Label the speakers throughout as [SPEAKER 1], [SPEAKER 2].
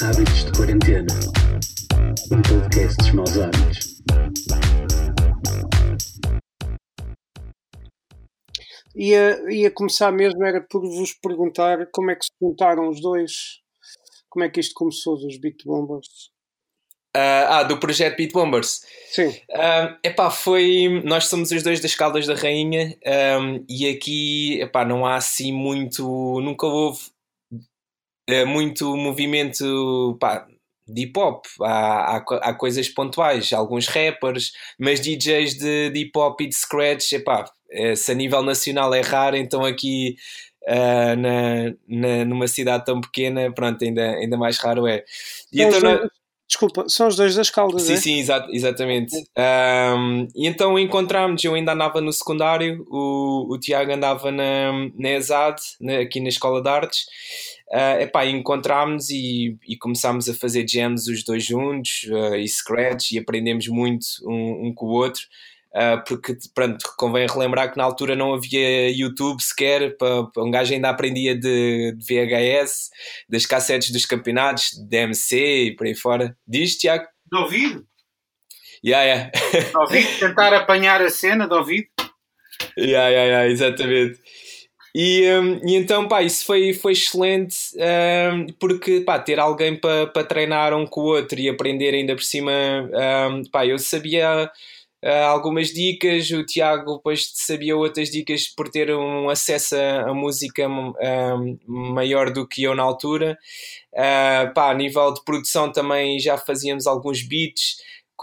[SPEAKER 1] Hábitos de Quarentena. Um podcast dos maus hábitos.
[SPEAKER 2] Ia, ia começar mesmo, era por vos perguntar como é que se juntaram os dois, como é que isto começou dos Beat Bombers.
[SPEAKER 3] Ah, ah, do projeto Beat Bombers.
[SPEAKER 2] Sim,
[SPEAKER 3] Um, epá, foi. Nós somos os dois das Caldas da Rainha um, e aqui epá, não há assim muito. Nunca houve eh, muito movimento pá, de hip hop. Há, há, há coisas pontuais, alguns rappers, mas DJs de, de hip hop e de scratch, epá, eh, se a nível nacional é raro, então aqui. ah, na, na- numa cidade tão pequena, pronto, ainda, ainda mais raro é. E então, na-
[SPEAKER 2] desculpa, são os dois das Caldas,
[SPEAKER 3] Sim,
[SPEAKER 2] é?
[SPEAKER 3] sim, exa- exatamente. Um, e então encontramos, eu ainda andava no secundário, o, o Tiago andava na, na ESAD, na- aqui na Escola de Artes. Uh, epá, encontrámos e, e começámos a fazer jams os dois juntos uh, e scratch e aprendemos muito um, um com o outro. Uh, porque, pronto, convém relembrar que na altura não havia YouTube sequer, para, um gajo ainda aprendia de, de VHS, das cassetes dos campeonatos, de DMC e por aí fora. Diz, Tiago?
[SPEAKER 4] De ouvido?
[SPEAKER 3] Yeah, yeah.
[SPEAKER 4] De ouvido? Tentar apanhar a cena de ouvido?
[SPEAKER 3] yeah, yeah, yeah, exatamente. E, hum, e então, pá, isso foi, foi excelente hum, porque, pá, ter alguém para pa treinar um com o outro e aprender ainda por cima, hum, pá, eu sabia ah, algumas dicas, o Tiago depois sabia outras dicas por ter um acesso a música hum, maior do que eu na altura. Ah, pá, a nível de produção também já fazíamos alguns beats,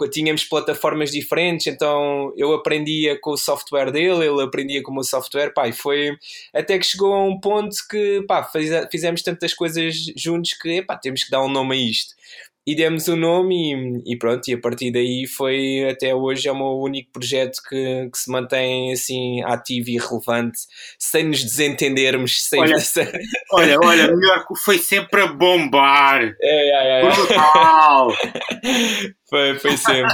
[SPEAKER 3] tínhamos plataformas diferentes, então eu aprendia com o software dele, ele aprendia com o meu software, pá, e foi até que chegou a um ponto que, pá, fize- fizemos tantas coisas juntos que, epá, temos que dar um nome a isto. E demos o nome e, e pronto, e a partir daí foi até hoje é o meu único projeto que, que se mantém assim ativo e relevante, sem nos desentendermos, sem,
[SPEAKER 4] Olha. Olha, olha, melhor que foi sempre a bombar.
[SPEAKER 3] É, é, é, é.
[SPEAKER 4] Brutal!
[SPEAKER 3] Foi, foi sempre.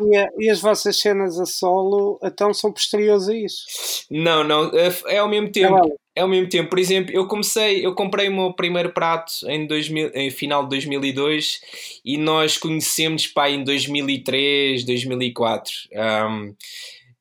[SPEAKER 2] E, e as vossas cenas a solo, então, são posteriores a isso.
[SPEAKER 3] Não, não, é, é ao mesmo tempo.
[SPEAKER 2] É
[SPEAKER 3] ao mesmo tempo. Por exemplo, eu comecei, eu comprei o meu primeiro prato em, 2000, em final de 2002 e nós conhecemos pá, em 2003, 2004. Um,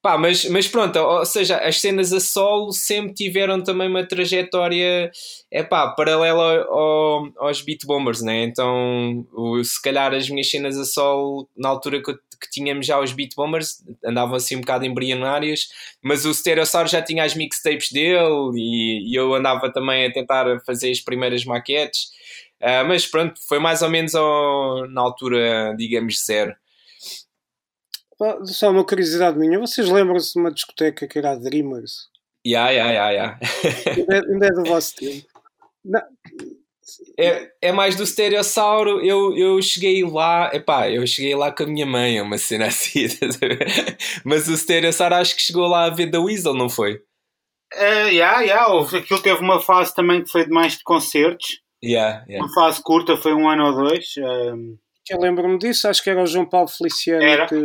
[SPEAKER 3] pá, mas, mas pronto, ou seja, as cenas a solo sempre tiveram também uma trajetória é pá, paralela ao- aos Beat Bombers, né? Então, se calhar as minhas cenas a solo, na altura que, eu- que tínhamos já os Beat Bombers, andavam assim um bocado embrionárias, mas o Stereosaur já tinha as mixtapes dele e, e eu andava também a tentar fazer as primeiras maquetes. Ah, mas pronto, foi mais ou menos ao- na altura, digamos, zero.
[SPEAKER 2] Só uma curiosidade minha, vocês lembram-se de uma discoteca que era a Dreamers?
[SPEAKER 3] Ya, ya, ya, ya.
[SPEAKER 2] Ainda é, ainda é do vosso tempo. Não,
[SPEAKER 3] É, é mais do Stereossauro. Eu, eu cheguei lá, epá, eu cheguei lá com a minha mãe, é uma cena assim. estás a ver? Mas o Stereossauro acho que chegou lá a ver da Weasel, não foi?
[SPEAKER 4] Uh, yeah, yeah, aquilo teve uma fase também que foi de mais de concertos.
[SPEAKER 3] Yeah, yeah.
[SPEAKER 4] Uma fase curta, foi um ano ou dois. um,
[SPEAKER 2] eu lembro-me disso, acho que era o João Paulo Feliciano
[SPEAKER 4] Era.
[SPEAKER 2] que.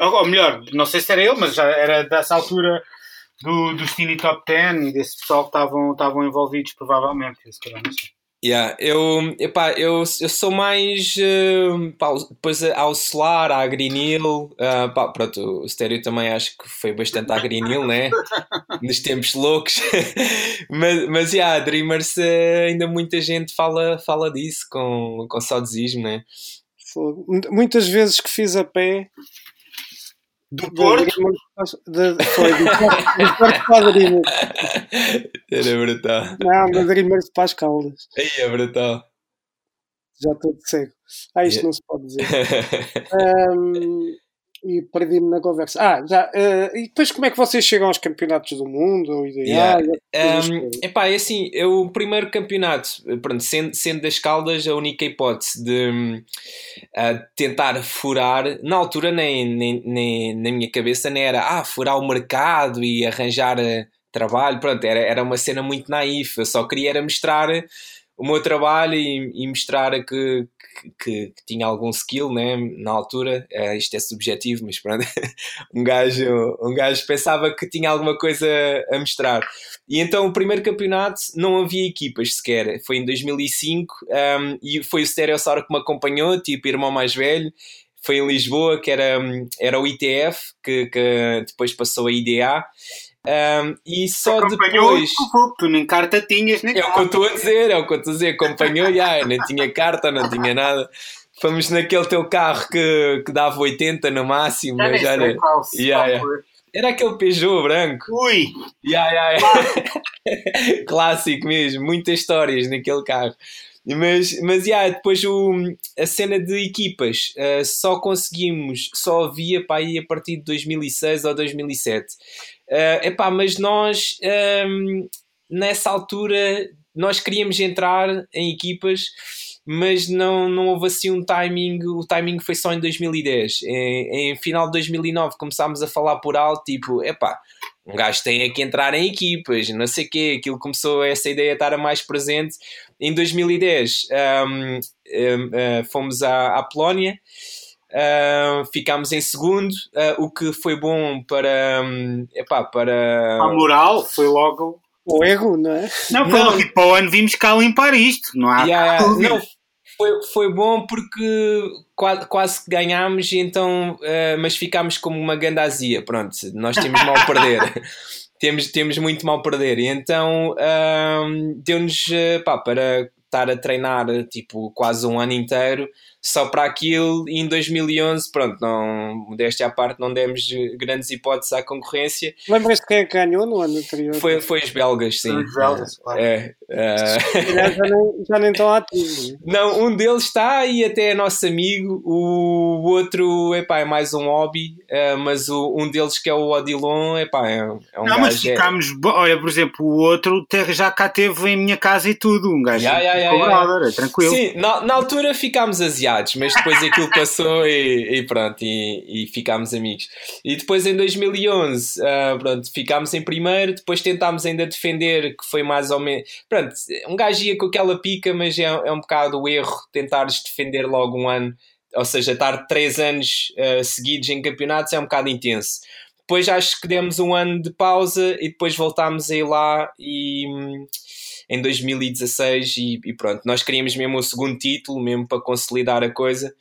[SPEAKER 4] ou, ou melhor, não sei se era ele, mas já era dessa altura do, do Cine Top 10 e desse pessoal que estavam, estavam envolvidos, provavelmente. Se calhar, não sei.
[SPEAKER 3] Yeah, eu, epá, eu, eu sou mais eh, pá, depois ao Solar, à Green Hill, ah, pá, pronto, o Stereo também acho que foi bastante à Green Hill, né? Nos tempos loucos, mas, mas yeah, Dreamers eh, ainda muita gente fala, fala disso com, com saudosismo, né?
[SPEAKER 2] Muitas vezes que fiz a pé.
[SPEAKER 4] Do
[SPEAKER 2] da
[SPEAKER 4] Porto?
[SPEAKER 2] De- foi do Porto, do Porto para.
[SPEAKER 3] Era brutal,
[SPEAKER 2] Não, da Dreamers para as Caldas.
[SPEAKER 3] aí é brutal.
[SPEAKER 2] Já estou de cego. Ah, isto
[SPEAKER 3] Yeah.
[SPEAKER 2] não se pode dizer. Ahm, e perdi-me na conversa. Ah, já. ah, e depois como é que vocês chegam aos campeonatos do mundo?
[SPEAKER 3] Yeah.
[SPEAKER 2] ideais?
[SPEAKER 3] Um, epá, é assim, eu, o primeiro campeonato, pronto, sendo, sendo das Caldas, a única hipótese de ah, tentar furar, na altura nem, nem, nem na minha cabeça nem era ah, furar o mercado e arranjar eh, trabalho, pronto, era, era uma cena muito naif, eu só queria era mostrar o meu trabalho e, e mostrar que, que, que, tinha algum skill né, na altura. Uh, isto é subjetivo, mas pronto, um, gajo, um gajo pensava que tinha alguma coisa a mostrar. E então o primeiro campeonato não havia equipas sequer, foi em 2005 um, e foi o Stereossauro que me acompanhou, tipo irmão mais velho. Foi em Lisboa, que era, era o ITF, que, que depois passou a IDA. Um, e só depois.
[SPEAKER 4] Tu nem carta tinhas, nem
[SPEAKER 3] É o que eu estou a dizer, é o que eu estou a dizer. Acompanhou, já, nem tinha carta, não tinha nada. Fomos naquele teu carro que, que dava 80 no máximo.
[SPEAKER 4] Já, já era. Qual,
[SPEAKER 3] yeah, yeah. Era aquele Peugeot branco.
[SPEAKER 4] Ui!
[SPEAKER 3] Yeah, yeah, yeah. Clássico mesmo, muitas histórias naquele carro. Mas, mas yeah, depois o, a cena de equipas uh, só conseguimos, só havia para aí a partir de 2006 ou 2007. Uh, epá, mas nós, um, ehm, nessa altura, nós queríamos entrar em equipas, mas não, não houve assim um timing. O timing foi só em 2010. Em, em final de 2009 começámos a falar por alto, tipo, epá, um gajo tem que entrar em equipas, não sei o quê. Aquilo começou, essa ideia a estar mais presente. Em 2010 um, um, uh, fomos à, à Polónia. Uh, ficámos em segundo, uh, o que foi bom para, um, epá, para
[SPEAKER 4] a moral, foi logo
[SPEAKER 2] o erro, não é?
[SPEAKER 4] Não, foi tipo, para o ano vimos cá limpar isto, não há
[SPEAKER 3] yeah, não, foi, foi bom porque quase, quase que ganhámos, então, uh, mas ficámos como uma gandazia, pronto, nós temos mal a perder. temos, temos muito mal a perder, e então deu-nos para estar a treinar tipo quase um ano inteiro só para aquilo e em 2011, pronto, não, modéstia à parte, não demos grandes hipóteses à concorrência.
[SPEAKER 2] Lembras-te quem é ganhou no ano anterior?
[SPEAKER 3] Foi, foi os belgas, sim.
[SPEAKER 4] Os belgas, claro.
[SPEAKER 3] É,
[SPEAKER 2] uh... já, nem, já nem estão ativos. Né?
[SPEAKER 3] Não, um deles está e até é nosso amigo, o outro epá, é mais um hobby, uh, mas o, um deles que é o Odilon epá, é, é um
[SPEAKER 4] não,
[SPEAKER 3] gajo...
[SPEAKER 4] mas é- ficámos, é... olha, por exemplo, o outro já cá teve em minha casa e tudo, um gajo
[SPEAKER 3] yeah, yeah, yeah, yeah.
[SPEAKER 4] É tranquilo.
[SPEAKER 3] Sim, na, na altura ficámos asiados mas depois aquilo passou e, e pronto, e, e, ficámos amigos. E depois em 2011, uh, ah, pronto, ficámos em primeiro, depois tentámos ainda defender, que foi mais ou menos. Pronto, um gajo ia com aquela pica, mas é, é um bocado o erro tentares defender logo um ano, ou seja, estar três anos uh, seguidos em campeonatos é um bocado intenso. Depois acho que demos um ano de pausa e depois voltámos a ir lá e. Em 2016 e, e, pronto, nós queríamos mesmo o segundo título, mesmo para consolidar a coisa.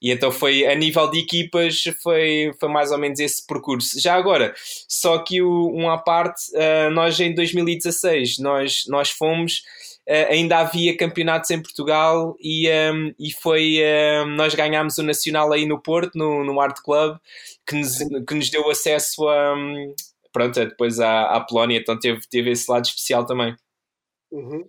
[SPEAKER 3] E então foi a nível de equipas, foi, foi mais ou menos esse percurso. Já agora, só que o, um à parte, uh, nós em 2016 nós, nós fomos. Uh, ainda havia campeonatos em Portugal e, um, e foi um, nós ganhámos o Nacional aí no Porto, no, no Art Club, que nos, que nos deu acesso a, um, pronto, depois à, à Polónia, então teve, teve esse lado especial também.
[SPEAKER 2] Uhum.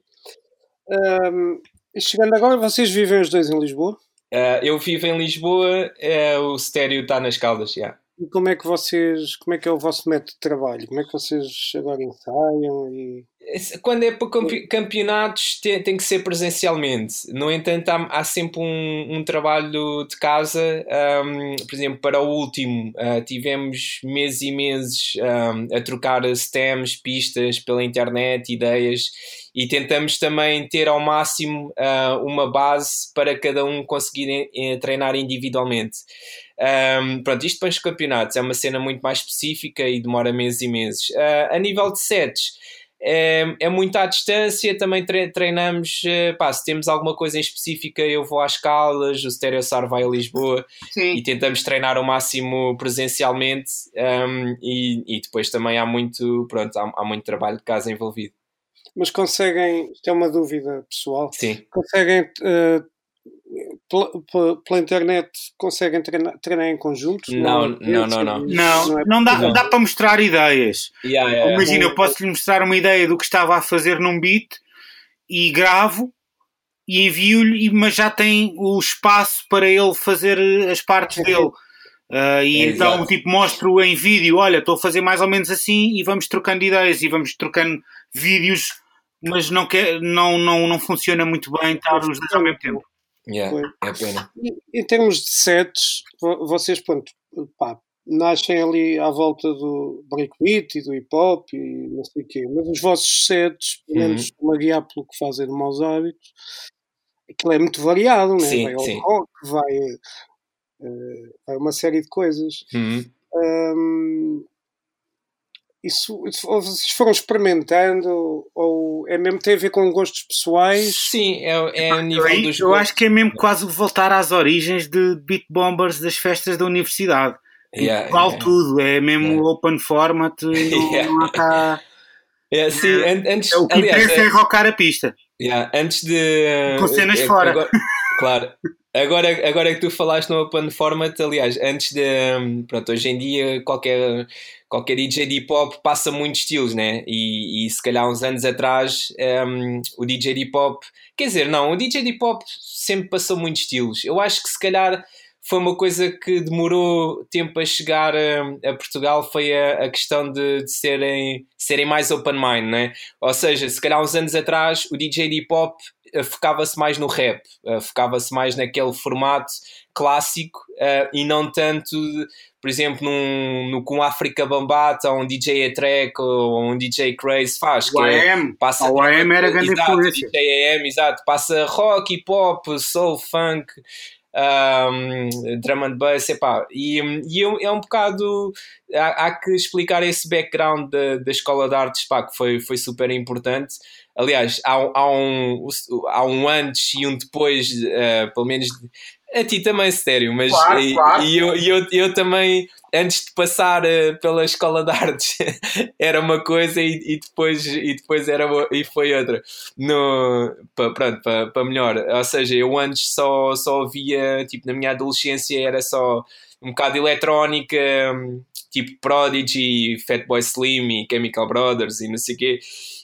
[SPEAKER 2] Um, chegando agora, vocês vivem os dois em Lisboa?
[SPEAKER 3] Uh, eu vivo em Lisboa, uh, o estéreo está nas Caldas, já. Yeah.
[SPEAKER 2] E como é que vocês, como é que é o vosso método de trabalho? Como é que vocês agora ensaiam e
[SPEAKER 3] quando é para campeonatos tem, tem que ser presencialmente. No entanto, há, há sempre um, um, trabalho de casa. Um, por exemplo, para o último, uh, tivemos meses e meses um, a trocar stems, pistas pela internet, ideias, e tentamos também ter ao máximo uh, uma base para cada um conseguir treinar individualmente. Um, pronto, isto para os campeonatos é uma cena muito mais específica e demora meses e meses. Uh, a nível de sets é, é muito à distância, também treinamos, eh, pá, se temos alguma coisa em específica eu vou às Caldas, o Stereossar vai a Lisboa Sim. e tentamos treinar ao máximo presencialmente um, e, e, depois também há muito, pronto, há, há muito trabalho de casa envolvido.
[SPEAKER 2] Mas conseguem, isto é uma dúvida pessoal,
[SPEAKER 3] Sim.
[SPEAKER 2] conseguem uh, pela, pela, internet conseguem treinar, treinar em conjunto?
[SPEAKER 3] Não, não, não, não.
[SPEAKER 4] Não, não, dá, não. dá para mostrar ideias.
[SPEAKER 3] Yeah, yeah,
[SPEAKER 4] Imagina, eu posso lhe mostrar uma ideia do que estava a fazer num beat e gravo e envio-lhe, mas já tem o espaço para ele fazer as partes dele. Uh, e é então, exato. tipo, mostro em vídeo: olha, estou a fazer mais ou menos assim, e vamos trocando ideias e vamos trocando vídeos, mas não, quer, não, não, não funciona muito bem estar os dois ao mesmo tempo.
[SPEAKER 3] Yeah, é pena.
[SPEAKER 2] E, em termos de sets, vocês, pronto, pá, nascem ali à volta do breakbeat e do hip hop e não sei o quê. Mas os vossos sets, pelo
[SPEAKER 3] Uhum.
[SPEAKER 2] menos uma guiar pelo que fazem de maus hábitos, aquilo é muito variado, né?
[SPEAKER 3] Sim,
[SPEAKER 2] vai ao
[SPEAKER 3] sim.
[SPEAKER 2] rock, vai, vai uma série de coisas.
[SPEAKER 3] Uhum.
[SPEAKER 2] Hum, isso, isso- ou vocês foram experimentando ou é mesmo tem a ver com gostos pessoais?
[SPEAKER 3] Sim, é, é a
[SPEAKER 4] Eu,
[SPEAKER 3] nível
[SPEAKER 4] aí-
[SPEAKER 3] dos
[SPEAKER 4] eu acho que é mesmo quase voltar às origens de beat bombers das festas da universidade.
[SPEAKER 3] Yeah,
[SPEAKER 4] vale
[SPEAKER 3] yeah.
[SPEAKER 4] tudo, é mesmo
[SPEAKER 3] Yeah.
[SPEAKER 4] open format não,
[SPEAKER 3] Yeah.
[SPEAKER 4] não há cá.
[SPEAKER 3] É, sim, an- antes,
[SPEAKER 4] O que
[SPEAKER 3] aliás,
[SPEAKER 4] interessa é rocar a pista.
[SPEAKER 3] Yeah, antes de.
[SPEAKER 4] Com cenas
[SPEAKER 3] eh,
[SPEAKER 4] fora.
[SPEAKER 3] agora- claro. Agora, agora que tu falaste no Open Format, aliás, antes de. hum, Pronto, hoje em dia qualquer, qualquer DJ de hip hop passa muitos estilos, né? E, e se calhar uns anos atrás hum, o DJ de hip hop. Quer dizer, não, o DJ de hip hop sempre passou muitos estilos. Eu acho que se calhar foi uma coisa que demorou tempo a chegar hum, a, Portugal foi a, a questão de, de serem, serem mais open mind, né? Ou seja, se calhar uns anos atrás o DJ de hip hop focava-se mais no rap, eh, focava-se mais naquele formato clássico eh, e não tanto, por exemplo, num, no com África Bambata ou um DJ E-Track ou um DJ Craze faz.
[SPEAKER 4] O
[SPEAKER 3] que é-
[SPEAKER 4] AM,
[SPEAKER 3] passa
[SPEAKER 4] o AM era grande
[SPEAKER 3] exato,
[SPEAKER 4] influência.
[SPEAKER 3] DJ AM, exato, passa rock, hip hop, soul, funk, um, drum and bass, epá, e, e é um- é um bocado há, há que explicar esse background da, da escola de artes, pá, que foi, foi super importante. Aliás, há, um- há, um, há um antes e um depois, eh, pelo menos a ti também, sério, mas
[SPEAKER 4] Claro,
[SPEAKER 3] e,
[SPEAKER 4] claro.
[SPEAKER 3] e eu, eu, eu também, antes de passar eh, pela escola de artes, era uma coisa e, e depois, e depois era e foi outra. No, pa, pronto, para pa melhor. Ou seja, eu antes só, só ouvia, tipo, na minha adolescência era só um bocado eletrónica, hum, tipo Prodigy, Fatboy Slim e Chemical Brothers e não sei o quê.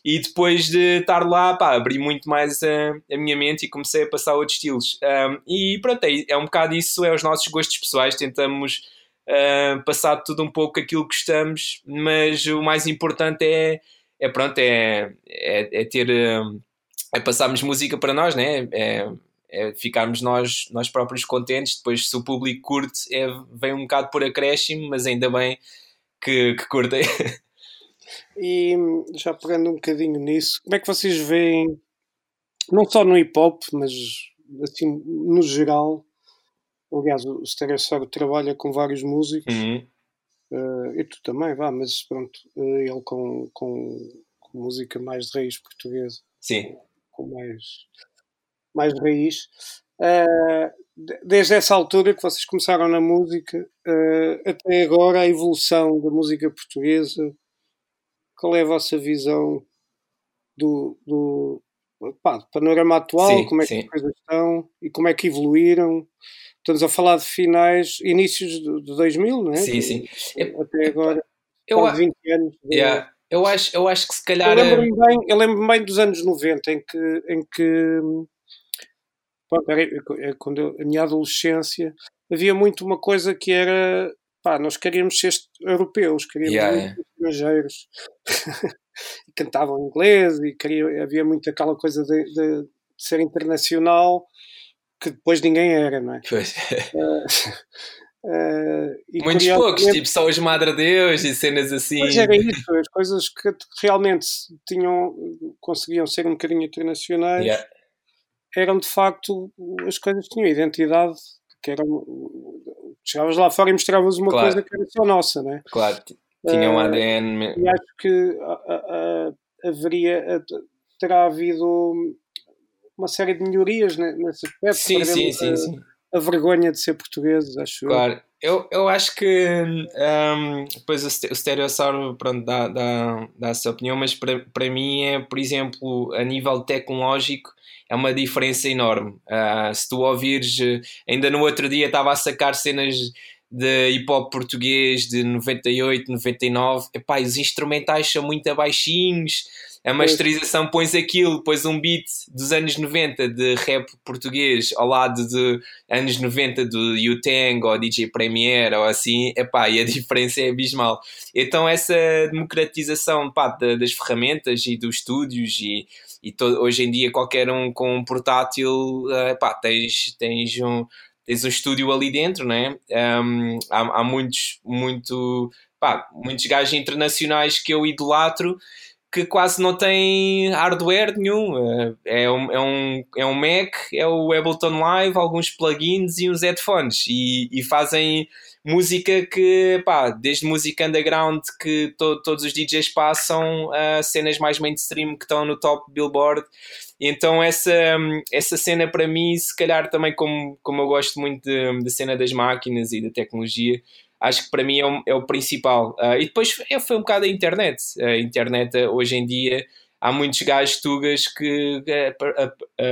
[SPEAKER 3] E depois de estar lá, pá, abri muito mais a, a minha mente e comecei a passar outros estilos. Um, e pronto, é, é um bocado isso, é os nossos gostos pessoais, tentamos uh, passar tudo um pouco aquilo que gostamos, mas o mais importante é, é pronto, é, é, é ter, um, é passarmos música para nós, né? É, é ficarmos nós, nós próprios contentes, depois se o público curte, é, vem um bocado por acréscimo, mas ainda bem que, que curtem.
[SPEAKER 2] E já pegando um bocadinho nisso, como é que vocês veem, não só no hip hop, mas assim no geral? Aliás, o Stereossauro trabalha com vários músicos,
[SPEAKER 3] Uhum.
[SPEAKER 2] eh, e tu também, vá, mas pronto, eh, ele com, com, com música mais de raiz portuguesa,
[SPEAKER 3] Sim.
[SPEAKER 2] com mais, mais raiz. Eh, de- desde essa altura que vocês começaram na música, eh, até agora, a evolução da música portuguesa, qual é a vossa visão do, do, pá, do panorama atual?
[SPEAKER 3] Sim,
[SPEAKER 2] como é que
[SPEAKER 3] sim.
[SPEAKER 2] as coisas estão e como é que evoluíram? Estamos a falar de finais, inícios de, de 2000, não é?
[SPEAKER 3] Sim, sim.
[SPEAKER 2] Até agora,
[SPEAKER 3] Eu,
[SPEAKER 2] quase 20 anos. de-
[SPEAKER 3] yeah, eu, acho, eu acho que se
[SPEAKER 2] eu
[SPEAKER 3] calhar. eh,
[SPEAKER 2] lembro-me bem, eu lembro bem dos anos 90 em que, em que pronto, era- é quando eu- a minha adolescência havia muito uma coisa que era pá, nós queríamos ser europeus, queríamos
[SPEAKER 3] Yeah,
[SPEAKER 2] ser estrangeiros e cantavam inglês e queria, havia muito aquela coisa de, de- de ser internacional que depois ninguém era, não é?
[SPEAKER 3] Pois.
[SPEAKER 2] Eh, e
[SPEAKER 3] Muitos poucos, tipo só os Madre Deus e cenas assim.
[SPEAKER 2] Pois era isso, as coisas que realmente tinham, conseguiam ser um bocadinho internacionais
[SPEAKER 3] Yeah,
[SPEAKER 2] eram de facto as coisas que tinham identidade, que eram. Chegavas lá fora e mostravas uma
[SPEAKER 3] Claro.
[SPEAKER 2] coisa que era só nossa, né?
[SPEAKER 3] claro, tinha um ADN. me-
[SPEAKER 2] E acho que a- a- haveria, terá havido uma série de melhorias ne- nesse aspecto.
[SPEAKER 3] Sim, sim, sim, sim.
[SPEAKER 2] A vergonha de ser portugueses, acho.
[SPEAKER 3] Claro, eu, eu acho que hum, depois o, Ste- o Stereossauro pronto, dá, dá, dá a sua opinião, mas para, para mim é, por exemplo, a nível tecnológico, é uma diferença enorme. Ah, se tu ouvires, ainda no outro dia estava a sacar cenas de hip hop português de 98, 99, epá, os instrumentais são muito baixinhos. A masterização pões aquilo, pões um beat dos anos 90 de rap português ao lado de anos 90 do U-Tang ou DJ Premier ou assim, epá, e a diferença é abismal. Então essa democratização pá, da- das ferramentas e dos estúdios e, e hoje em dia qualquer um com um portátil, eh, pá, tens, tens um tens um estúdio ali dentro, né? Um, há, há muitos, muito, pá, muitos gajos internacionais que eu idolatro que quase não têm hardware nenhum. É um, é um, é um Mac, é o Ableton Live, alguns plugins e uns headphones. E, e fazem música que, pá, desde música underground que to, todos os DJs passam a cenas mais mainstream que estão no top Billboard. Então essa, essa cena para mim, se calhar também como, como eu gosto muito da cena das máquinas e da tecnologia, acho que para mim é o, é o principal. Uh, e depois é, foi um bocado a internet. A internet hoje em dia há muitos gajos tugas que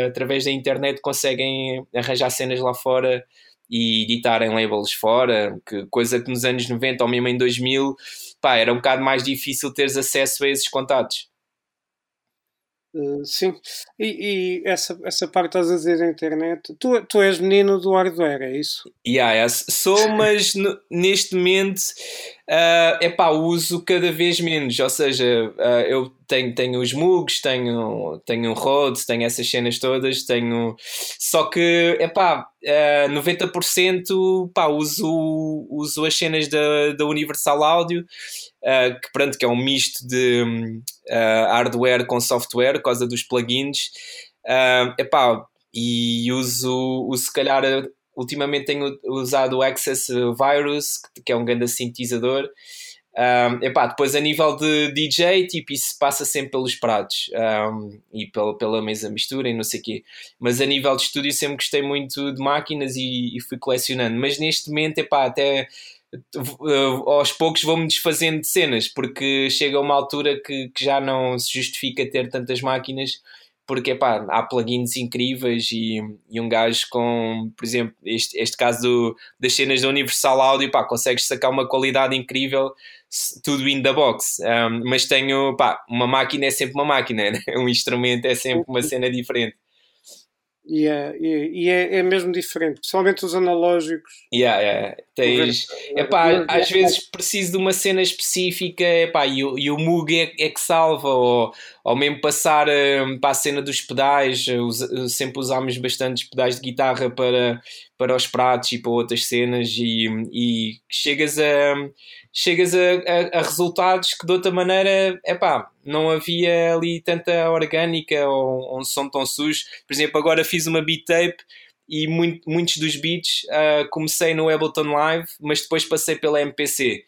[SPEAKER 3] através da internet conseguem arranjar cenas lá fora e editarem labels fora, que coisa que nos anos 90 ou mesmo em 2000 pá, era um bocado mais difícil teres acesso a esses contatos.
[SPEAKER 2] Uh, sim, e, e, essa, essa parte estás a dizer da internet, tu, tu és menino do hardware, é isso?
[SPEAKER 3] Yeah, sou, mas neste momento uh, epá, uso cada vez menos, ou seja, uh, eu tenho, tenho os Mugs, tenho, tenho o Rhodes, tenho essas cenas todas, tenho só que epá, uh, 90% pá, uso, uso as cenas da, da Universal Audio uh, que, pronto, que é um misto de uh, hardware com software, por causa dos plugins. Uh, epá, e uso, uso, se calhar, ultimamente tenho usado o Access Virus, que é um grande sintetizador. Um, epá, depois a nível de DJ, tipo, isso passa sempre pelos pratos um, e pela, pela mesa mistura e não sei o quê. Mas a nível de estúdio sempre gostei muito de máquinas e, e fui colecionando. Mas neste momento, epá, até aos poucos vou-me desfazendo de cenas, porque chega uma altura que, que já não se justifica ter tantas máquinas, porque epá, há plugins incríveis e, e um gajo com, por exemplo, este, este caso do, das cenas da Universal Audio, pá, consegues sacar uma qualidade incrível, tudo in the box. Um, mas tenho, pá, uma máquina é sempre uma máquina, né? um instrumento é sempre uma cena diferente.
[SPEAKER 2] E, é, e, é, é mesmo diferente, principalmente os analógicos.
[SPEAKER 3] Yeah, yeah. Tens, epá, às vezes preciso de uma cena específica epá, e, o, e o Moog é, é, que salva, ou, ou mesmo passar um, para a cena dos pedais. Us, sempre usámos bastantes pedais de guitarra para, para os pratos e para outras cenas, e, e chegas a chegas a, a, a, resultados que de outra maneira, epá, não havia ali tanta orgânica ou, um som tão sujo. Por exemplo, agora fiz uma beat tape e muito, muitos dos beats uh, comecei no Ableton Live, mas depois passei pela MPC.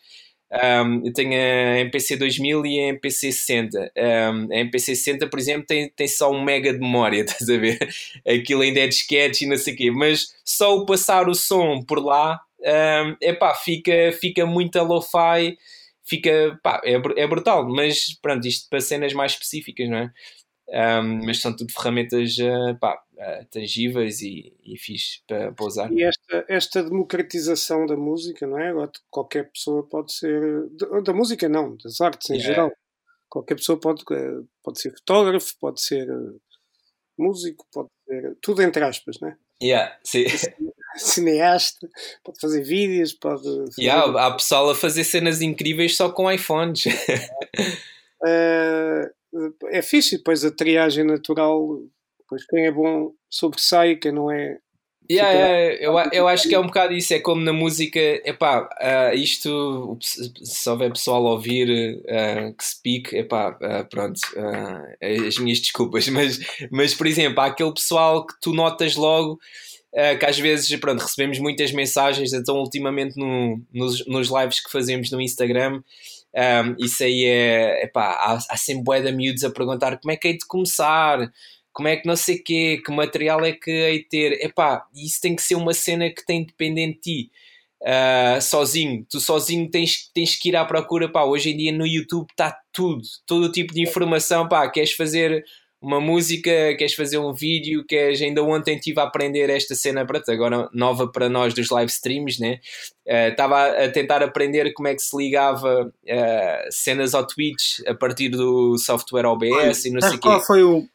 [SPEAKER 3] Um, eu tenho a MPC 2000 e a MPC 60. Um, a MPC 60, por exemplo, tem, tem só um mega de memória, estás a ver? Aquilo ainda é disquete e não sei o quê, mas só o passar o som por lá um, epá, fica, fica muito a lo-fi, fica, pá, é, é brutal, mas pronto, isto para cenas mais específicas, não é? Um, mas são tudo ferramentas uh, pá, uh, tangíveis e, e fixe para, para usar.
[SPEAKER 2] E esta, esta democratização da música, não é? Agora qualquer pessoa pode ser. Da música, não, das artes em yeah. geral. Qualquer pessoa pode, eh, pode ser fotógrafo, pode ser eh, músico, pode ser. Tudo entre aspas, não é?
[SPEAKER 3] Yeah, sim.
[SPEAKER 2] cineasta, pode fazer vídeos, pode. Fazer...
[SPEAKER 3] Yeah, há pessoal a fazer cenas incríveis só com iPhones.
[SPEAKER 2] é, é fixe, depois a triagem natural, depois quem é bom sobressai, quem não é.
[SPEAKER 3] Yeah, yeah, eu, eu acho que é um bocado isso, é como na música, epá, uh, isto, se houver pessoal a ouvir uh, que speak, epá, uh, pronto, as minhas desculpas, mas, mas por exemplo, há aquele pessoal que tu notas logo uh, que às vezes pronto, recebemos muitas mensagens, então ultimamente no, nos, nos lives que fazemos no Instagram, um, ehm, isso aí é, epá, há, há sempre bué de miúdos a perguntar como é que hei de começar, como é que não sei quê, que material é que hei de ter, epá, isso tem que ser uma cena que tem dependente de ti. Uh, sozinho, tu sozinho tens, tens que ir à procura, pá, hoje em dia no YouTube está tudo, todo tipo de informação, pá, queres fazer uma música, queres fazer um vídeo, queres. Ainda ontem estive a aprender esta cena, pronto, agora nova para nós dos live streams, né? Estava uh, a tentar aprender como é que se ligava uh, cenas ao Twitch a partir do software OBS e não sei
[SPEAKER 4] qual quê. foi o,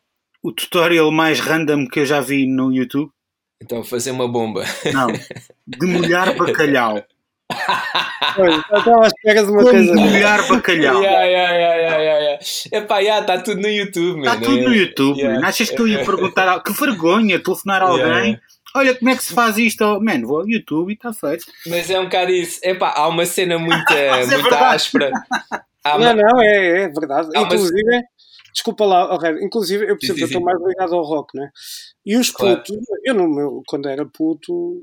[SPEAKER 4] o tutorial mais random que eu já vi no YouTube?
[SPEAKER 3] Então, fazer uma bomba.
[SPEAKER 4] Não, de molhar bacalhau.
[SPEAKER 2] estava à espera de uma
[SPEAKER 4] Como
[SPEAKER 2] coisa.
[SPEAKER 4] molhar bacalhau.
[SPEAKER 3] Yeah, yeah, yeah. Epá, yeah, está tudo no YouTube,
[SPEAKER 4] Está tudo no YouTube,
[SPEAKER 3] yeah.
[SPEAKER 4] Achas que eu ia perguntar. Que vergonha telefonar a alguém Olha como é que se faz isto. Oh, Man, vou ao YouTube e está feito.
[SPEAKER 3] Mas é um bocado isso. Epá, há uma cena muito,
[SPEAKER 4] é verdade.
[SPEAKER 3] áspera. Há
[SPEAKER 2] Não,
[SPEAKER 3] uma-
[SPEAKER 2] não, é, é verdade.
[SPEAKER 3] Mas-
[SPEAKER 2] inclusive, desculpa lá, oh, Red, inclusive, eu percebo
[SPEAKER 3] Sim,
[SPEAKER 2] que estou mais ligado ao rock, né? E os
[SPEAKER 3] Claro.
[SPEAKER 2] putos, eu no meu, quando era puto,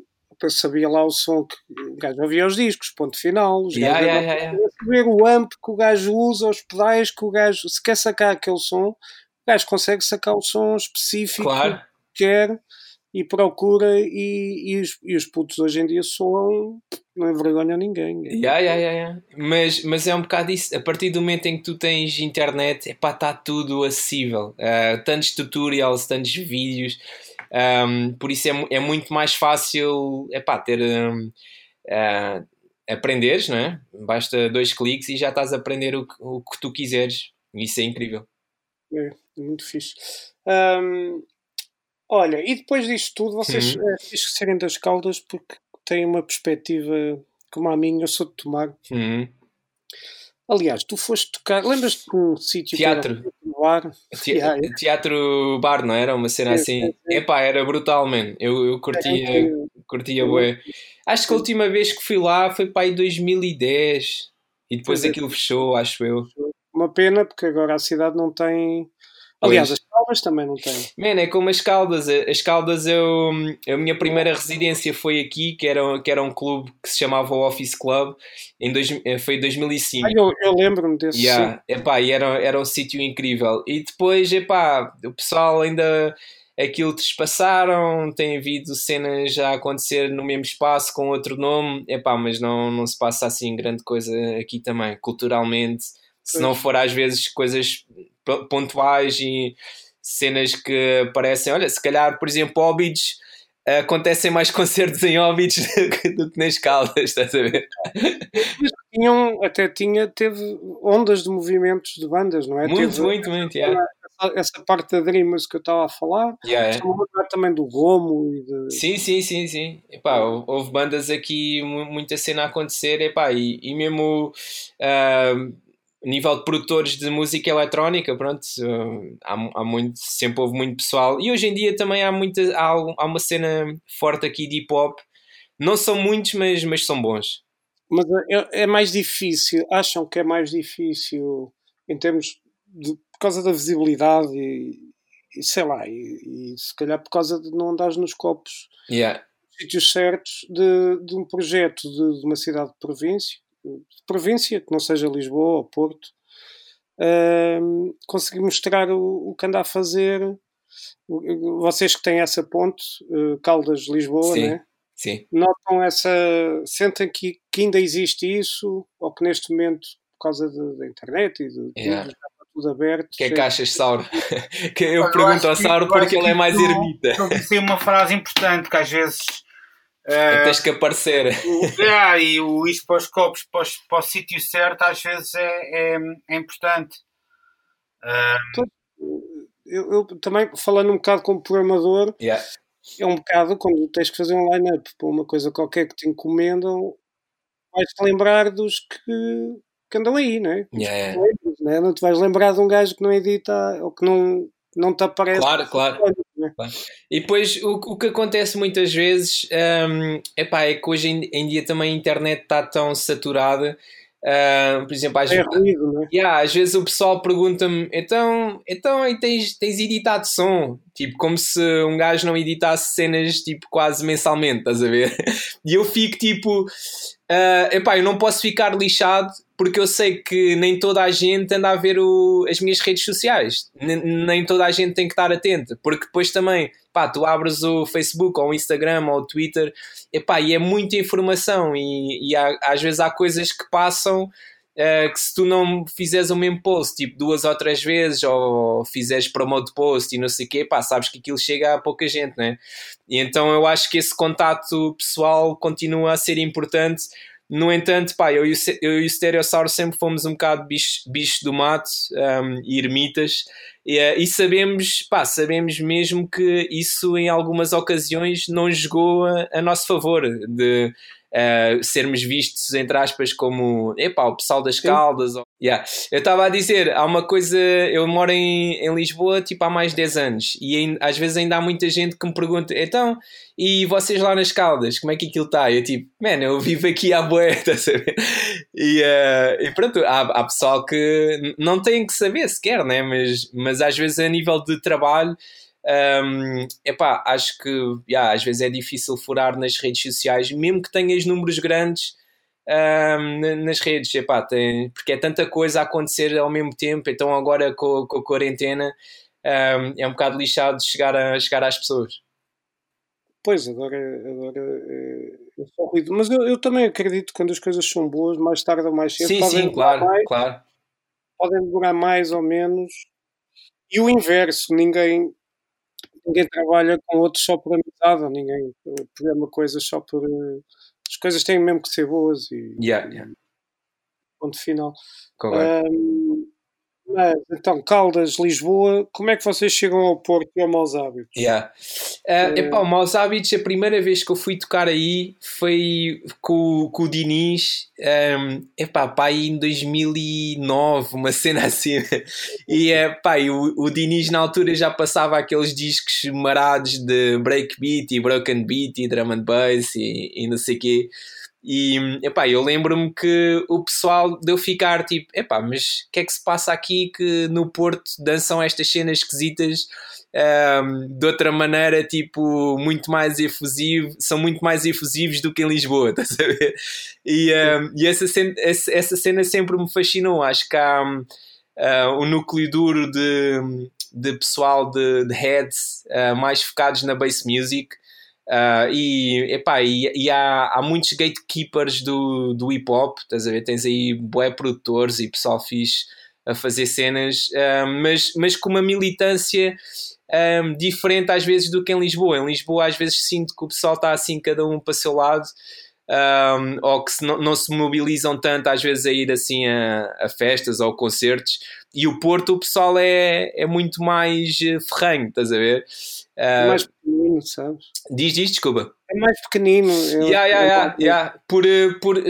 [SPEAKER 2] sabia lá o som que o gajo ouvia os discos, ponto final. Os
[SPEAKER 3] Yeah,
[SPEAKER 2] gajos
[SPEAKER 3] yeah, yeah, yeah.
[SPEAKER 2] o amp que o gajo usa, os pedais que o gajo, se quer sacar aquele som, o gajo consegue sacar o som específico
[SPEAKER 3] Claro.
[SPEAKER 2] que quer e procura e, e, os, e os putos hoje em dia soam, não envergonham ninguém.
[SPEAKER 3] Yeah, yeah, yeah, yeah. Mas, mas é um bocado isso. A partir do momento em que tu tens internet, está tudo acessível. Uh, tantos tutorials, tantos vídeos. Um, por isso é, é muito mais fácil epá, ter. Um, uh, aprenderes, não é? Basta dois cliques e já estás a aprender o que, o que tu quiseres. Isso é incrível.
[SPEAKER 2] É, muito fixe. Hum, olha, e depois disto tudo, vocês
[SPEAKER 3] Uhum.
[SPEAKER 2] é fixe serem das Caldas porque têm uma perspectiva como a minha, eu sou de Tomar.
[SPEAKER 3] Uhum.
[SPEAKER 2] Aliás, tu foste tocar, lembras-te de um sítio
[SPEAKER 3] Teatro.
[SPEAKER 2] bar?
[SPEAKER 3] Te-
[SPEAKER 2] Yeah, yeah.
[SPEAKER 3] Teatro bar, não era? Uma cena
[SPEAKER 2] Sim,
[SPEAKER 3] assim.
[SPEAKER 2] sim, sim.
[SPEAKER 3] Epá, era brutal, man. Eu, eu curtia,
[SPEAKER 2] É,
[SPEAKER 3] curtia bué. Acho que a última vez que fui lá foi para aí 2010 e depois
[SPEAKER 2] Pois é.
[SPEAKER 3] aquilo fechou, acho eu.
[SPEAKER 2] Uma pena, porque agora a cidade não tem. Aliás, as Caldas também não têm.
[SPEAKER 3] Man, é como as Caldas. As Caldas, eu, a minha primeira residência foi aqui, que era, que era um clube que se chamava Office Club, em dois, eh, foi em 2005.
[SPEAKER 2] Ah, eu, eu lembro-me desse.
[SPEAKER 3] Yeah, epá, e era, era um sítio incrível. E depois, epá, o pessoal ainda aquilo trespassaram, tem havido cenas já a acontecer no mesmo espaço com outro nome, epá, mas não, não se passa assim grande coisa aqui também, culturalmente. Se não for às vezes coisas pontuais e cenas que aparecem, olha, se calhar, por exemplo, Óbidos, acontecem mais concertos em Óbidos do que, nas Caldas, estás a ver?
[SPEAKER 2] Tinham, até tinha, teve ondas de movimentos de bandas, não é?
[SPEAKER 3] Muito,
[SPEAKER 2] Teve
[SPEAKER 3] muito, muito, yeah.
[SPEAKER 2] essa, essa parte da Dreamers que eu estava a falar.
[SPEAKER 3] Yeah,
[SPEAKER 2] lembrar também do Gomo e de.
[SPEAKER 3] Sim, sim, sim, sim. Epá, hou- houve bandas aqui, mu- muita cena a acontecer, epá, e, e mesmo ah, nível de produtores de música eletrónica, pronto, há, há muito, sempre houve muito pessoal. E hoje em dia também há, muita, há, há uma cena forte aqui de hip hop. Não são muitos, mas, mas são bons.
[SPEAKER 2] Mas é, é mais difícil, acham que é mais difícil em termos de, por causa da visibilidade e, e sei lá, e, e se calhar por causa de não andares nos copos
[SPEAKER 3] Yeah.
[SPEAKER 2] sítios certos de, de um projeto de, de uma cidade de província, de província, que não seja Lisboa ou Porto, conseguir mostrar o, o que anda a fazer. Vocês que têm essa ponte, eh, Caldas-Lisboa,
[SPEAKER 3] Sim.
[SPEAKER 2] né?
[SPEAKER 3] Sim.
[SPEAKER 2] notam essa. sentem que, que ainda existe isso, ou que neste momento, por causa da internet e de tudo,
[SPEAKER 3] Yeah.
[SPEAKER 2] já está tudo aberto.
[SPEAKER 3] O que é que achas, Sauro? que eu
[SPEAKER 4] Olha,
[SPEAKER 3] pergunto ao Sauro
[SPEAKER 4] eu
[SPEAKER 3] porque ele é mais ermita.
[SPEAKER 4] Eu disse uma frase importante que às vezes. Eh,
[SPEAKER 3] Tens que aparecer.
[SPEAKER 4] o- é, e o isto para os copos, para, os- para o sítio certo, às vezes é, é, é importante.
[SPEAKER 2] Eu, eu também, falando um bocado como programador,
[SPEAKER 3] Yeah.
[SPEAKER 2] é um bocado quando tens que fazer um line-up para uma coisa qualquer que te encomendam, vais-te lembrar dos que, que andam aí, não é?
[SPEAKER 3] Yeah,
[SPEAKER 2] é? Não te vais lembrar de um gajo que não edita ou que não, não te aparece.
[SPEAKER 3] Claro, claro.
[SPEAKER 2] Não é?
[SPEAKER 3] E depois o, o que acontece muitas vezes hum, epá, é que hoje em, em dia também a internet está tão saturada. hum, por exemplo, às,
[SPEAKER 2] É ruído, não é?
[SPEAKER 3] Yeah, às vezes o pessoal pergunta-me então, então aí tens, tens editado som? Tipo, como se um gajo não editasse cenas tipo quase mensalmente, estás a ver? E eu fico tipo, ah, epá, eu não posso ficar lixado porque eu sei que nem toda a gente anda a ver o- as minhas redes sociais, nem, toda a gente tem que estar atenta, porque depois também, pá, tu abres o Facebook ou o Instagram ou o Twitter, epá, e é muita informação e, e há- às vezes há coisas que passam Uh, que se tu não fizeres o mesmo post tipo duas ou três vezes ou fizeres promote post e não sei o quê, pá, sabes que aquilo chega a pouca gente, né? E então eu acho que esse contato pessoal continua a ser importante. No entanto, pá, eu e o, eu Stereossauro sempre fomos um bocado bichos bicho do mato um, e ermitas e, eh, e sabemos, pá, sabemos mesmo que isso em algumas ocasiões não jogou a, a nosso favor de uh, sermos vistos, entre aspas, como epá, o pessoal das Caldas. Ou, yeah. Eu estava a dizer, há uma coisa, eu moro em, em Lisboa tipo há mais de 10 anos e às vezes ainda há muita gente que me pergunta, então, e vocês lá nas Caldas, como é que aquilo está? Eu tipo, man, eu vivo aqui à boé, a saber? E, uh, e pronto, há, há pessoal que não tem que saber sequer, né? mas, mas às vezes a nível de trabalho um, epá, acho que yeah, às vezes é difícil furar nas redes sociais, mesmo que tenhas números grandes um, nas redes, epá, tem, porque é tanta coisa a acontecer ao mesmo tempo, então agora com, com a quarentena um, é um bocado lixado chegar, a, chegar às pessoas.
[SPEAKER 2] Pois, agora, agora é, é ruído. Mas eu, eu, também acredito que quando as coisas são boas, mais tarde ou mais cedo,
[SPEAKER 3] sim, podem sim, claro, mais, claro.
[SPEAKER 2] podem demorar mais ou menos. E o inverso, ninguém, ninguém trabalha com outros só por amizade, ninguém programa coisas só por. Eh, as coisas têm mesmo que ser boas e.
[SPEAKER 3] Yeah, yeah.
[SPEAKER 2] Ponto final. Um, mas, então, Caldas, Lisboa, como é que vocês chegam ao Porto e ao Maus Hábitos?
[SPEAKER 3] Yeah. Uh, epá, o Maus Hábitos, a primeira vez que eu fui tocar aí foi com, com o Diniz, um, epá, pá, em 2009, uma cena assim. E epá, o, o Diniz na altura já passava aqueles discos marados de breakbeat e broken beat e drum and bass e, e não sei o quê. E epá, eu lembro-me que o pessoal deu ficar tipo, epá, mas o que é que se passa aqui que no Porto dançam estas cenas esquisitas um, de outra maneira, tipo, muito mais efusivo, são muito mais efusivos do que em Lisboa, estás a ver? E, um, e essa, cena, essa cena sempre me fascinou. Acho que há um, uh, um núcleo duro de, de pessoal de, de heads uh, mais focados na bass music Uh, e, epá, e, e há, há muitos gatekeepers do, do hip hop, estás a ver? Tens aí bué produtores e pessoal fixe a fazer cenas, uh, mas, mas com uma militância um, diferente às vezes do que em Lisboa. Em Lisboa, às vezes sinto que o pessoal está assim, cada um para o seu lado. Um, ou que se não, não, se mobilizam tanto às vezes a ir assim a, a, festas ou concertos e o Porto o pessoal é, é muito mais eh, ferranho, estás a ver?
[SPEAKER 2] Uh, mais pequenino, sabes?
[SPEAKER 3] Diz, diz, desculpa.
[SPEAKER 2] É mais pequenino.
[SPEAKER 3] Eu, yeah, yeah, yeah, yeah. Por, eh, por,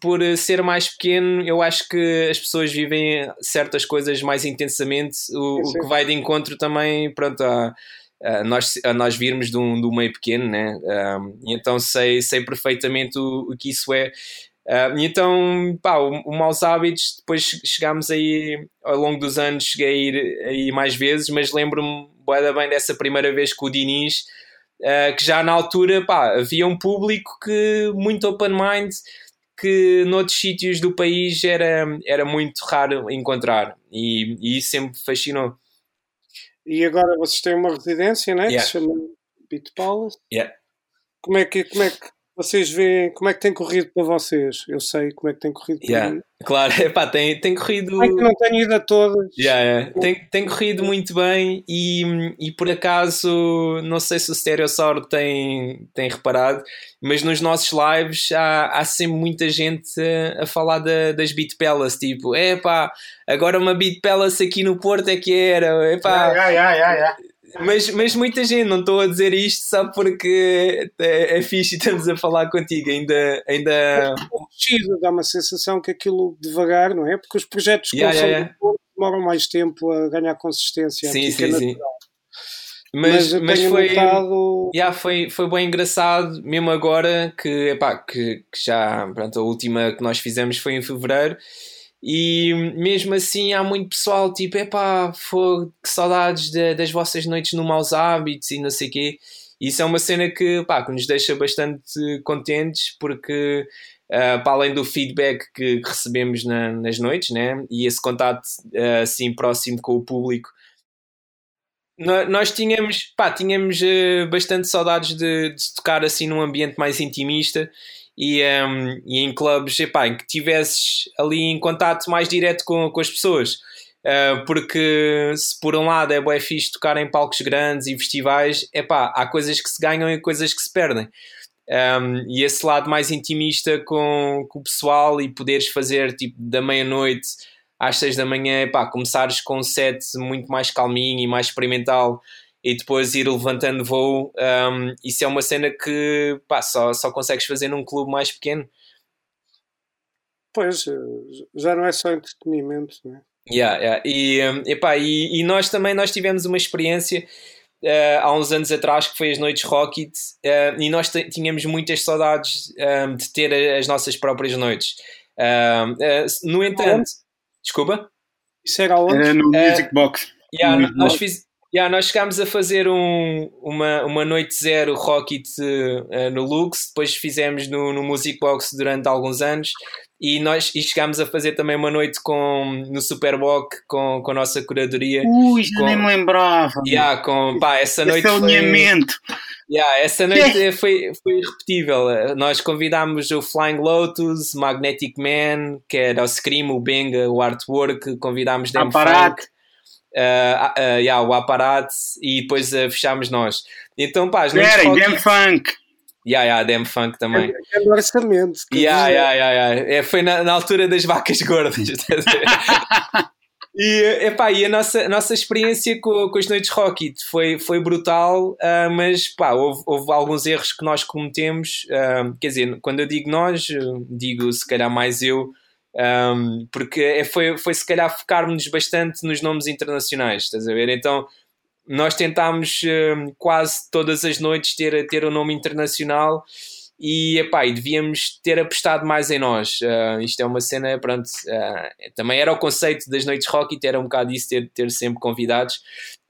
[SPEAKER 3] por ser mais pequeno, eu acho que as pessoas vivem certas coisas mais intensamente, o, o que vai de encontro também, pronto, a, a nós, a nós virmos de um, de um meio pequeno, né? Um, então sei, sei perfeitamente o, o que isso é. Uh, então, pá, o, o Maus Hábitos, depois chegámos aí, ao longo dos anos, cheguei a ir aí mais vezes, mas lembro-me bem dessa primeira vez com o Diniz, uh, que já na altura, pá, havia um público que, muito open mind, que noutros sítios do país era, era muito raro encontrar, e, e isso sempre fascinou.
[SPEAKER 2] E agora vocês têm uma residência, né? Yeah. Que se chama Beat Palace.
[SPEAKER 3] Yeah.
[SPEAKER 2] Como é que, como é que vocês veem como é que tem corrido para vocês? Eu sei como é que tem corrido para
[SPEAKER 3] yeah.
[SPEAKER 2] mim.
[SPEAKER 3] Claro, epá, tem, tem corrido.
[SPEAKER 2] É que não tenho ido a todas.
[SPEAKER 3] Yeah, yeah. Tem, tem corrido muito bem e, e por acaso, não sei se o Stereosaur tem, tem reparado, mas nos nossos lives há, há sempre muita gente a, a falar da, das Beat Palace. Tipo, epá, agora uma Beat Palace aqui no Porto é que era. Epá,
[SPEAKER 4] yeah, yeah, yeah, yeah.
[SPEAKER 3] Mas, mas muita gente, não estou a dizer isto só porque é, é fixe e estamos a falar contigo. Ainda. ainda...
[SPEAKER 2] Dá uma sensação que aquilo devagar, não é? Porque os projetos yeah, yeah, yeah. demoram mais tempo a ganhar consistência.
[SPEAKER 3] Sim, sim, sim. Mas, mas, mas foi, notado... yeah, foi, foi bem engraçado, mesmo agora que, epá, que, que já pronto, a última que nós fizemos foi em fevereiro e mesmo assim há muito pessoal tipo, epá, que saudades de, das vossas noites no Maus Hábitos e não sei o quê. Isso é uma cena que, pá, que nos deixa bastante contentes porque uh, para além do feedback que, que recebemos na, nas noites né, e esse contato uh, assim próximo com o público nós tínhamos, pá, tínhamos uh, bastante saudades de, de, tocar assim num ambiente mais intimista e, um, e em clubes epá, em que tivesses ali em contato mais direto com, com as pessoas. Uh, porque se por um lado é bué fixe tocar em palcos grandes e festivais, epá, há coisas que se ganham e coisas que se perdem. Um, e esse lado mais intimista com, com o pessoal e poderes fazer tipo da meia-noite às seis da manhã, epá, começares com um set muito mais calminho e mais experimental e depois ir levantando voo. Um, isso é uma cena que pá, só, só consegues fazer num clube mais pequeno.
[SPEAKER 2] Pois, eh, já não é só entretenimento, não é?
[SPEAKER 3] Yeah, yeah. E, um, epá, e, e nós também nós tivemos uma experiência uh, há uns anos atrás que foi as noites Rocket uh, e nós tínhamos muitas saudades um, de ter as nossas próprias noites. Uh, no entanto, desculpa?
[SPEAKER 2] Isso era onde?
[SPEAKER 4] Era no Music Box.
[SPEAKER 3] Yeah, no nós, fiz, yeah, nós chegámos a fazer um, uma, uma noite zero Rocket no Lux, depois fizemos no, no Music Box durante alguns anos e nós e chegámos a fazer também uma noite com, no Superboc com, com a nossa curadoria.
[SPEAKER 4] Ui, com, nem me lembrava.
[SPEAKER 3] Yeah, com, pá, essa noite
[SPEAKER 4] Esse alinhamento.
[SPEAKER 3] Foi, yeah, essa noite foi, foi irrepetível. Nós convidámos o Flying Lotus, Magnetic Man, que era o Scream, o Benga, o Artwork, convidámos Dem Funk. Uh, uh, yeah, o Apparat e depois uh, fechámos nós. Então, pá, as
[SPEAKER 4] noites Era, Dem Funk.
[SPEAKER 3] Yeah, yeah, Dem Funk também.
[SPEAKER 2] É, é orçamento.
[SPEAKER 3] Yeah, yeah, yeah, yeah. É, foi na, na altura das vacas gordas. e, epá, e a nossa, a nossa experiência com, com as noites Rocket foi, foi brutal, uh, mas pá, houve, houve alguns erros que nós cometemos. Uh, quer dizer, quando eu digo nós, digo se calhar mais eu, um, porque é, foi, foi se calhar focarmos bastante nos nomes internacionais, estás a ver? Então nós tentámos uh, quase todas as noites ter, ter um nome internacional e, epá, devíamos ter apostado mais em nós. Uh, isto é uma cena, pronto, uh, também era o conceito das noites rock e era um bocado isso, ter, ter sempre convidados.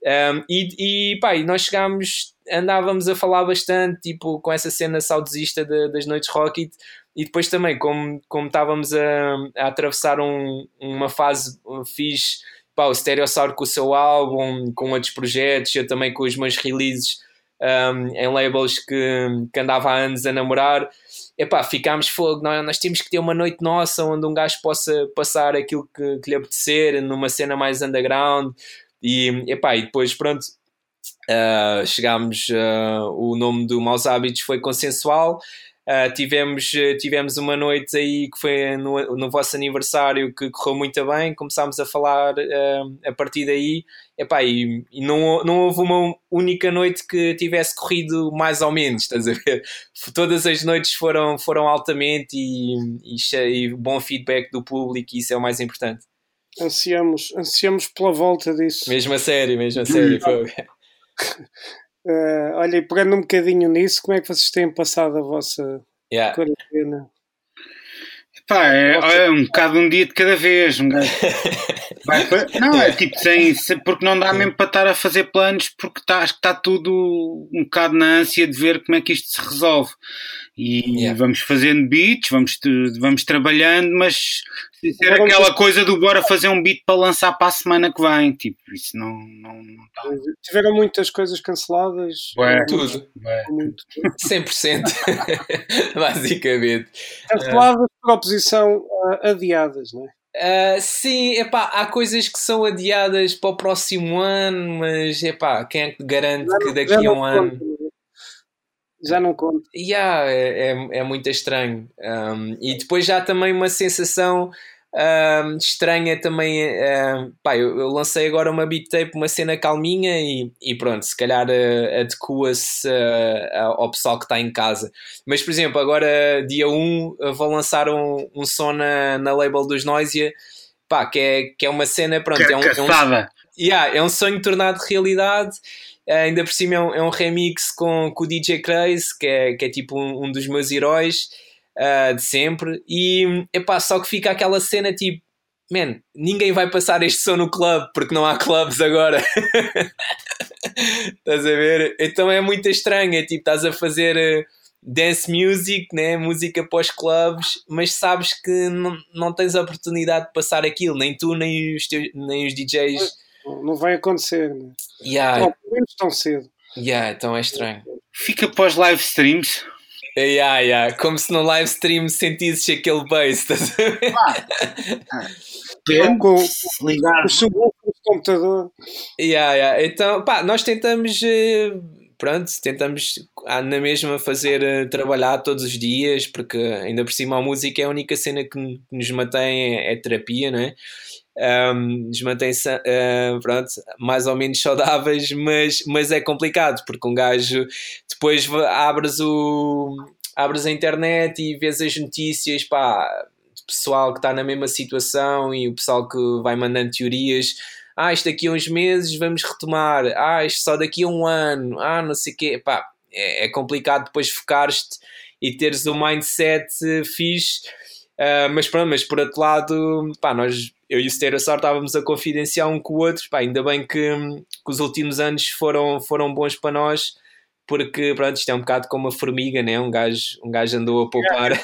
[SPEAKER 3] Um, e, e, pá, e nós chegámos, andávamos a falar bastante, tipo, com essa cena saudosista de, das noites rock e depois também, como, como estávamos a, a atravessar um, uma fase fixe pá, o Stereossauro com o seu álbum, com outros projetos, eu também com os meus releases um, em labels que, que andava há anos a namorar. Epá, ficámos fogo, nós, nós temos que ter uma noite nossa onde um gajo possa passar aquilo que, que lhe apetecer, numa cena mais underground. E, epá, e depois, pronto, uh, chegámos, uh, o nome do Maus Hábitos foi consensual. Uh, tivemos, eh, tivemos uma noite aí que foi no, no vosso aniversário que correu muito bem, começámos a falar uh, a partir daí epá, e, e não, não houve uma única noite que tivesse corrido mais ou menos, estás a ver? Todas as noites foram, foram altamente e, e, e bom feedback do público e isso é o mais importante.
[SPEAKER 2] Ansiamos, ansiamos pela volta disso.
[SPEAKER 3] Mesmo a sério, mesmo a sério.
[SPEAKER 2] Uh, olha, e pegando um bocadinho nisso, como é que vocês têm passado a vossa yeah. quarentena?
[SPEAKER 4] Pá, é, é, um bocado um dia de cada vez. Um Vai, não, é tipo, sem, porque não dá mesmo para estar a fazer planos, porque tá, acho que está tudo um bocado na ânsia de ver como é que isto se resolve. E yeah. vamos fazendo beats, vamos, vamos trabalhando, mas ser aquela coisa do bora fazer um beat para lançar para a semana que vem. Tipo, isso não, não, não
[SPEAKER 2] tá. Tiveram muitas coisas canceladas.
[SPEAKER 3] Ué, tudo. Ué. Muito. 100%. Basicamente.
[SPEAKER 2] Canceladas por oposição uh, adiadas, não é?
[SPEAKER 3] Uh, sim, epá, há coisas que são adiadas para o próximo ano, mas epá, quem é que garante não, que daqui a um ano.
[SPEAKER 2] Já não conta.
[SPEAKER 3] Yeah, é, é, é muito estranho. Um, e depois já também uma sensação um, estranha também. Um, pá, eu, eu, lancei agora uma beat tape, uma cena calminha e, e pronto, se calhar uh, adequa-se uh, ao pessoal que está em casa. Mas, por exemplo, agora dia 1 vou lançar um, um som na, na label dos Noisia, pá, que é, que é uma cena, pronto, é um, é um, yeah, é um sonho tornado realidade. Uh, ainda por cima é um, é remix com, com o DJ Craze, que é, que é tipo um dos meus heróis uh, de sempre. E epá, só que fica aquela cena tipo, man, ninguém vai passar este som no clube porque não há clubes agora. estás a ver? Então é muito estranho, é tipo, estás a fazer uh, dance music, né? música para os clubes, mas sabes que não, não tens a oportunidade de passar aquilo, nem tu, nem os, teus, nem os DJs.
[SPEAKER 2] Não vai acontecer, né?
[SPEAKER 3] Yeah.
[SPEAKER 2] Não, tão cedo.
[SPEAKER 3] Yeah, então é estranho.
[SPEAKER 4] Fica para os live streams.
[SPEAKER 3] Yeah, yeah. Como se no live stream sentisses aquele bass.
[SPEAKER 2] Ah. com, ligar o subwoofer do computador.
[SPEAKER 3] Yeah, yeah. Então, pá, nós tentamos. Eh, pronto, tentamos ah, na mesma fazer eh, trabalhar todos os dias, porque ainda por cima a música é a única cena que nos mantém, é, é terapia, não é? Um, nos mantém uh, pronto, mais ou menos saudáveis, mas, mas é complicado porque um gajo depois abres, o, abres a internet e vês as notícias pá, de pessoal que está na mesma situação e o pessoal que vai mandando teorias. Ah, isto daqui a uns meses vamos retomar. Ah, isto só daqui a um ano. Ah, não sei o quê. Pá, é, é complicado depois focares-te e teres o um mindset fixe. Uh, mas pronto, mas por outro lado, pá, nós eu e o Sterassor estávamos a confidenciar um com o outro. Pá, ainda bem que, que, os últimos anos foram, foram bons para nós, porque pronto, isto é um bocado como uma formiga, né? um, gajo, um gajo andou a poupar. É,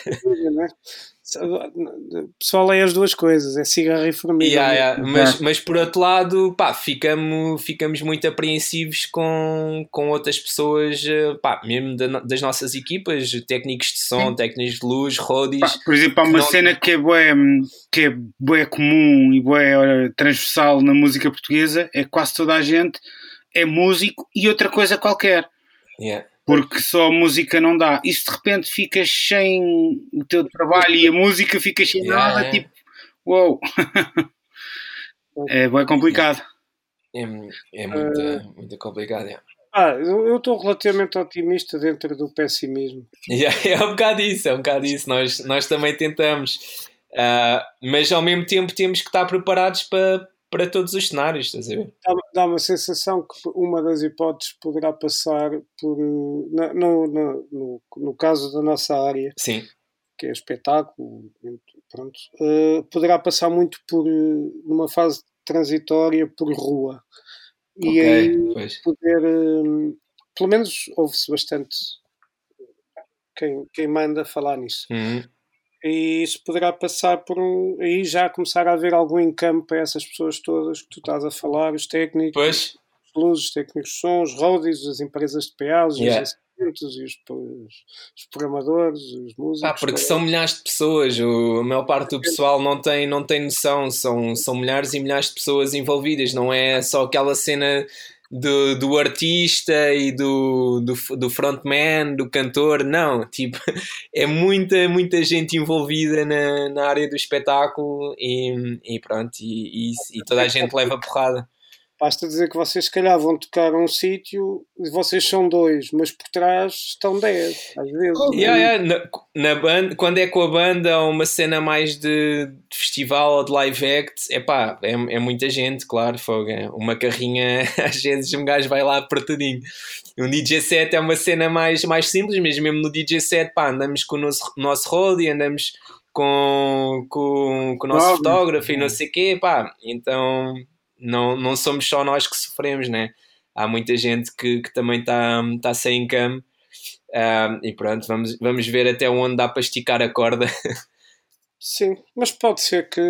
[SPEAKER 3] é,
[SPEAKER 2] o pessoal é as duas coisas, é cigarro e formiga.
[SPEAKER 3] Yeah, yeah. Mas, mas por outro lado, pá, ficamos, ficamos muito apreensivos com, com outras pessoas, eh, pá, mesmo da, das nossas equipas, técnicos de som, Sim. técnicos de luz, roadies.
[SPEAKER 4] por exemplo, há uma não... cena que é bué, que é bué comum e bué transversal na música portuguesa, é quase toda a gente é músico e outra coisa qualquer.
[SPEAKER 3] Yeah
[SPEAKER 4] porque só a música não dá. E se de repente ficas sem o teu trabalho e a música fica sem yeah, nada, tipo, uou, wow. é bem complicado.
[SPEAKER 3] É, é muito, uh, muito complicado. É.
[SPEAKER 2] Ah, eu estou relativamente otimista dentro do pessimismo.
[SPEAKER 3] Yeah, é um bocado isso, é um bocado isso. Nós, nós também tentamos, uh, mas ao mesmo tempo temos que estar preparados para para todos os cenários, estás a ver?
[SPEAKER 2] Dá, dá uma sensação que uma das hipóteses poderá passar por. No, no, no, no caso da nossa área,
[SPEAKER 3] Sim.
[SPEAKER 2] que é espetáculo, pronto, uh, poderá passar muito por. numa fase transitória por rua. E okay, aí pois. poder. Uh, pelo menos ouve-se bastante quem, quem manda falar nisso.
[SPEAKER 3] Uhum
[SPEAKER 2] e isso poderá passar por um. aí já começar a haver algum encampo para essas pessoas todas que tu estás a falar, os técnicos,
[SPEAKER 3] pois.
[SPEAKER 2] os luzes, os técnicos de som, os roadies, as empresas de PA, os yeah. assistentes e os, os, programadores, os músicos.
[SPEAKER 3] Ah, porque são milhares de pessoas, o, a maior parte do pessoal não tem, não tem noção, são, são milhares e milhares de pessoas envolvidas, não é só aquela cena do, do artista e do, do, do frontman, do cantor, não, tipo, é muita, muita gente envolvida na, na área do espetáculo e, e pronto, e, e, e toda a gente leva porrada.
[SPEAKER 2] Basta dizer que vocês, se calhar, vão tocar um sítio e vocês são dois, mas por trás estão dez, às vezes. Oh,
[SPEAKER 3] yeah, yeah. Na, na banda, quando é com a banda ou uma cena mais de, de festival ou de live act, epá, é, é muita gente, claro. Fogo, é uma carrinha, às vezes um gajo vai lá apertadinho. Um DJ set é uma cena mais, mais simples, mas mesmo no DJ set, pá, andamos com o nosso, nosso roadie, andamos com, com, com o nosso fotógrafo e não sei o quê, pá, então não, não somos só nós que sofremos, né? Há muita gente que, que também está tá sem cam. Uh, e pronto, vamos, vamos ver até onde dá para esticar a corda.
[SPEAKER 2] Sim, mas pode ser que,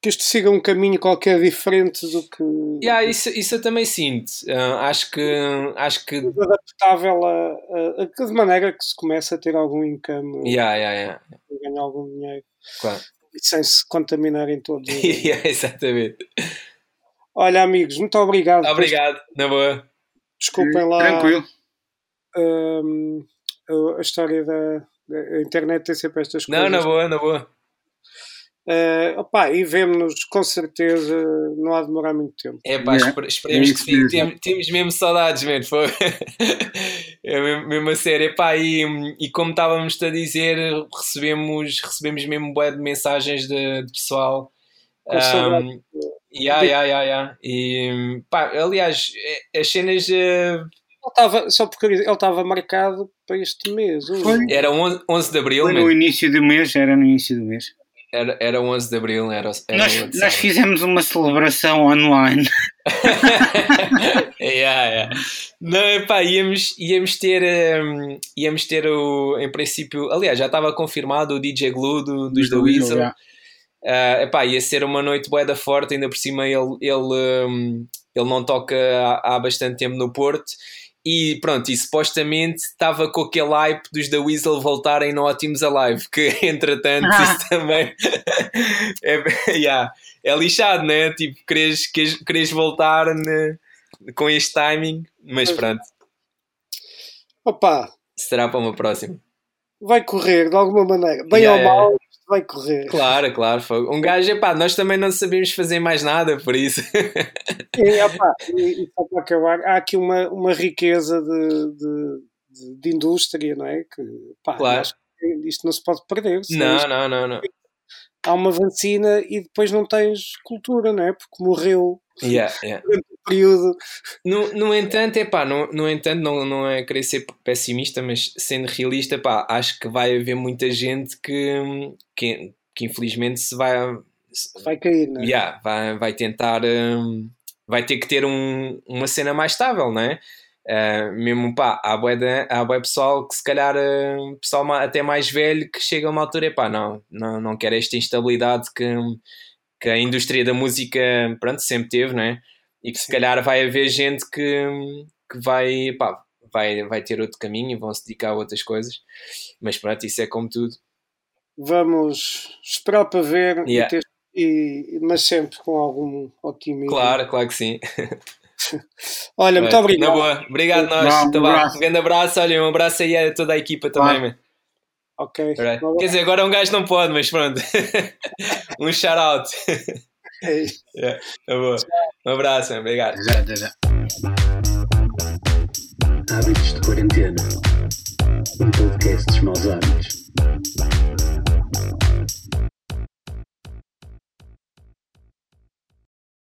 [SPEAKER 2] que isto siga um caminho qualquer diferente do que.
[SPEAKER 3] Yeah, isso, isso eu também sinto. Uh, acho que. Acho que...
[SPEAKER 2] Adaptável a, a, a, de maneira que se começa a ter algum income.
[SPEAKER 3] Yeah, yeah, yeah.
[SPEAKER 2] Ganhar algum dinheiro.
[SPEAKER 3] Claro
[SPEAKER 2] sem se contaminarem todos.
[SPEAKER 3] Exatamente.
[SPEAKER 2] Olha, amigos, muito obrigado.
[SPEAKER 3] Obrigado, na boa.
[SPEAKER 2] Desculpem lá.
[SPEAKER 4] Tranquilo.
[SPEAKER 2] Um, a história da, da, internet tem sempre estas
[SPEAKER 3] coisas. Não, na boa, na boa.
[SPEAKER 2] Uh, opa, e vemos-nos com certeza, não há de demorar muito tempo.
[SPEAKER 3] É pá, yeah. esperemos é que sim. Temos, temos mesmo saudades, mesmo. Foi. é mesmo, mesmo a sério. Epá, e, e como estávamos a dizer, recebemos, recebemos mesmo bué de mensagens de, de pessoal. Com um, yeah, yeah, yeah, yeah. E, pá, aliás, as cenas. Uh,
[SPEAKER 2] ele estava, só porque ele estava marcado para este mês.
[SPEAKER 3] Era 11, 11 de abril.
[SPEAKER 4] Foi no início do mês, era no início do mês.
[SPEAKER 3] Era, era 11 de Abril, era, era
[SPEAKER 4] nós, nós fizemos uma celebração online.
[SPEAKER 3] yeah, yeah. Não, pá, íamos, íamos ter, um, íamos ter o, em princípio, aliás, já estava confirmado o DJ Glue do, dos The Weasel. Yeah. Uh, epá, ia ser uma noite boeda forte, ainda por cima ele, ele, um, ele não toca há, há bastante tempo no Porto e pronto, e supostamente estava com aquele hype dos da Weasel voltarem no Ótimos Alive, que entretanto ah. isso também é, yeah, é lixado, né? Tipo, queres, queres, queres voltar né? com este timing, mas pronto.
[SPEAKER 2] Opa!
[SPEAKER 3] Será para uma próxima.
[SPEAKER 2] Vai correr de alguma maneira, bem yeah, ou mal, vai correr.
[SPEAKER 3] Claro, claro. Um gajo, epá, nós também não sabemos fazer mais nada, por isso.
[SPEAKER 2] e, opa, e, e só para acabar, há aqui uma, uma riqueza de, de, de, de indústria, não é? Que, pá,
[SPEAKER 3] Claro.
[SPEAKER 2] isto não se pode perder.
[SPEAKER 3] Não,
[SPEAKER 2] isto-
[SPEAKER 3] não, não, não.
[SPEAKER 2] Há uma vacina e depois não tens cultura, não é? Porque morreu
[SPEAKER 3] Yeah, yeah.
[SPEAKER 2] durante período.
[SPEAKER 3] No, no entanto, epá, no, no entanto, não, não é querer ser pessimista, mas sendo realista, pá, acho que vai haver muita gente que, que, que infelizmente se vai, se-
[SPEAKER 2] Vai cair, não é?
[SPEAKER 3] yeah, vai, vai tentar, hum, vai ter que ter um, uma cena mais estável, não é? Uh, mesmo pá, há bué, de- há bué pessoal que se calhar uh, pessoal até mais velho que chega a uma altura e pá, não, não, não quer esta instabilidade que, que a indústria da música pronto, sempre teve, não é? E que se calhar vai haver gente que, que vai, pá, vai, vai ter outro caminho e vão se dedicar a outras coisas, mas pronto, isso é como tudo.
[SPEAKER 2] Vamos esperar para ver, e
[SPEAKER 3] Yeah.
[SPEAKER 2] ter- e- mas sempre com algum otimismo.
[SPEAKER 3] Claro, claro que sim.
[SPEAKER 2] Olha, muito
[SPEAKER 3] Na
[SPEAKER 2] obrigado.
[SPEAKER 3] boa, obrigado nós.
[SPEAKER 4] Vá, um abraço.
[SPEAKER 3] Um grande abraço, olha, um abraço aí a toda a equipa também.
[SPEAKER 2] Ok.
[SPEAKER 3] Alright.
[SPEAKER 2] Uma
[SPEAKER 3] Quer dizer, agora um gajo não pode, mas pronto. um shout out.
[SPEAKER 2] boa-
[SPEAKER 3] yeah, tá boa. Um abraço, obrigado.
[SPEAKER 4] Já, já, já.
[SPEAKER 1] Hábitos de Quarentena. Um podcast dos maus hábitos.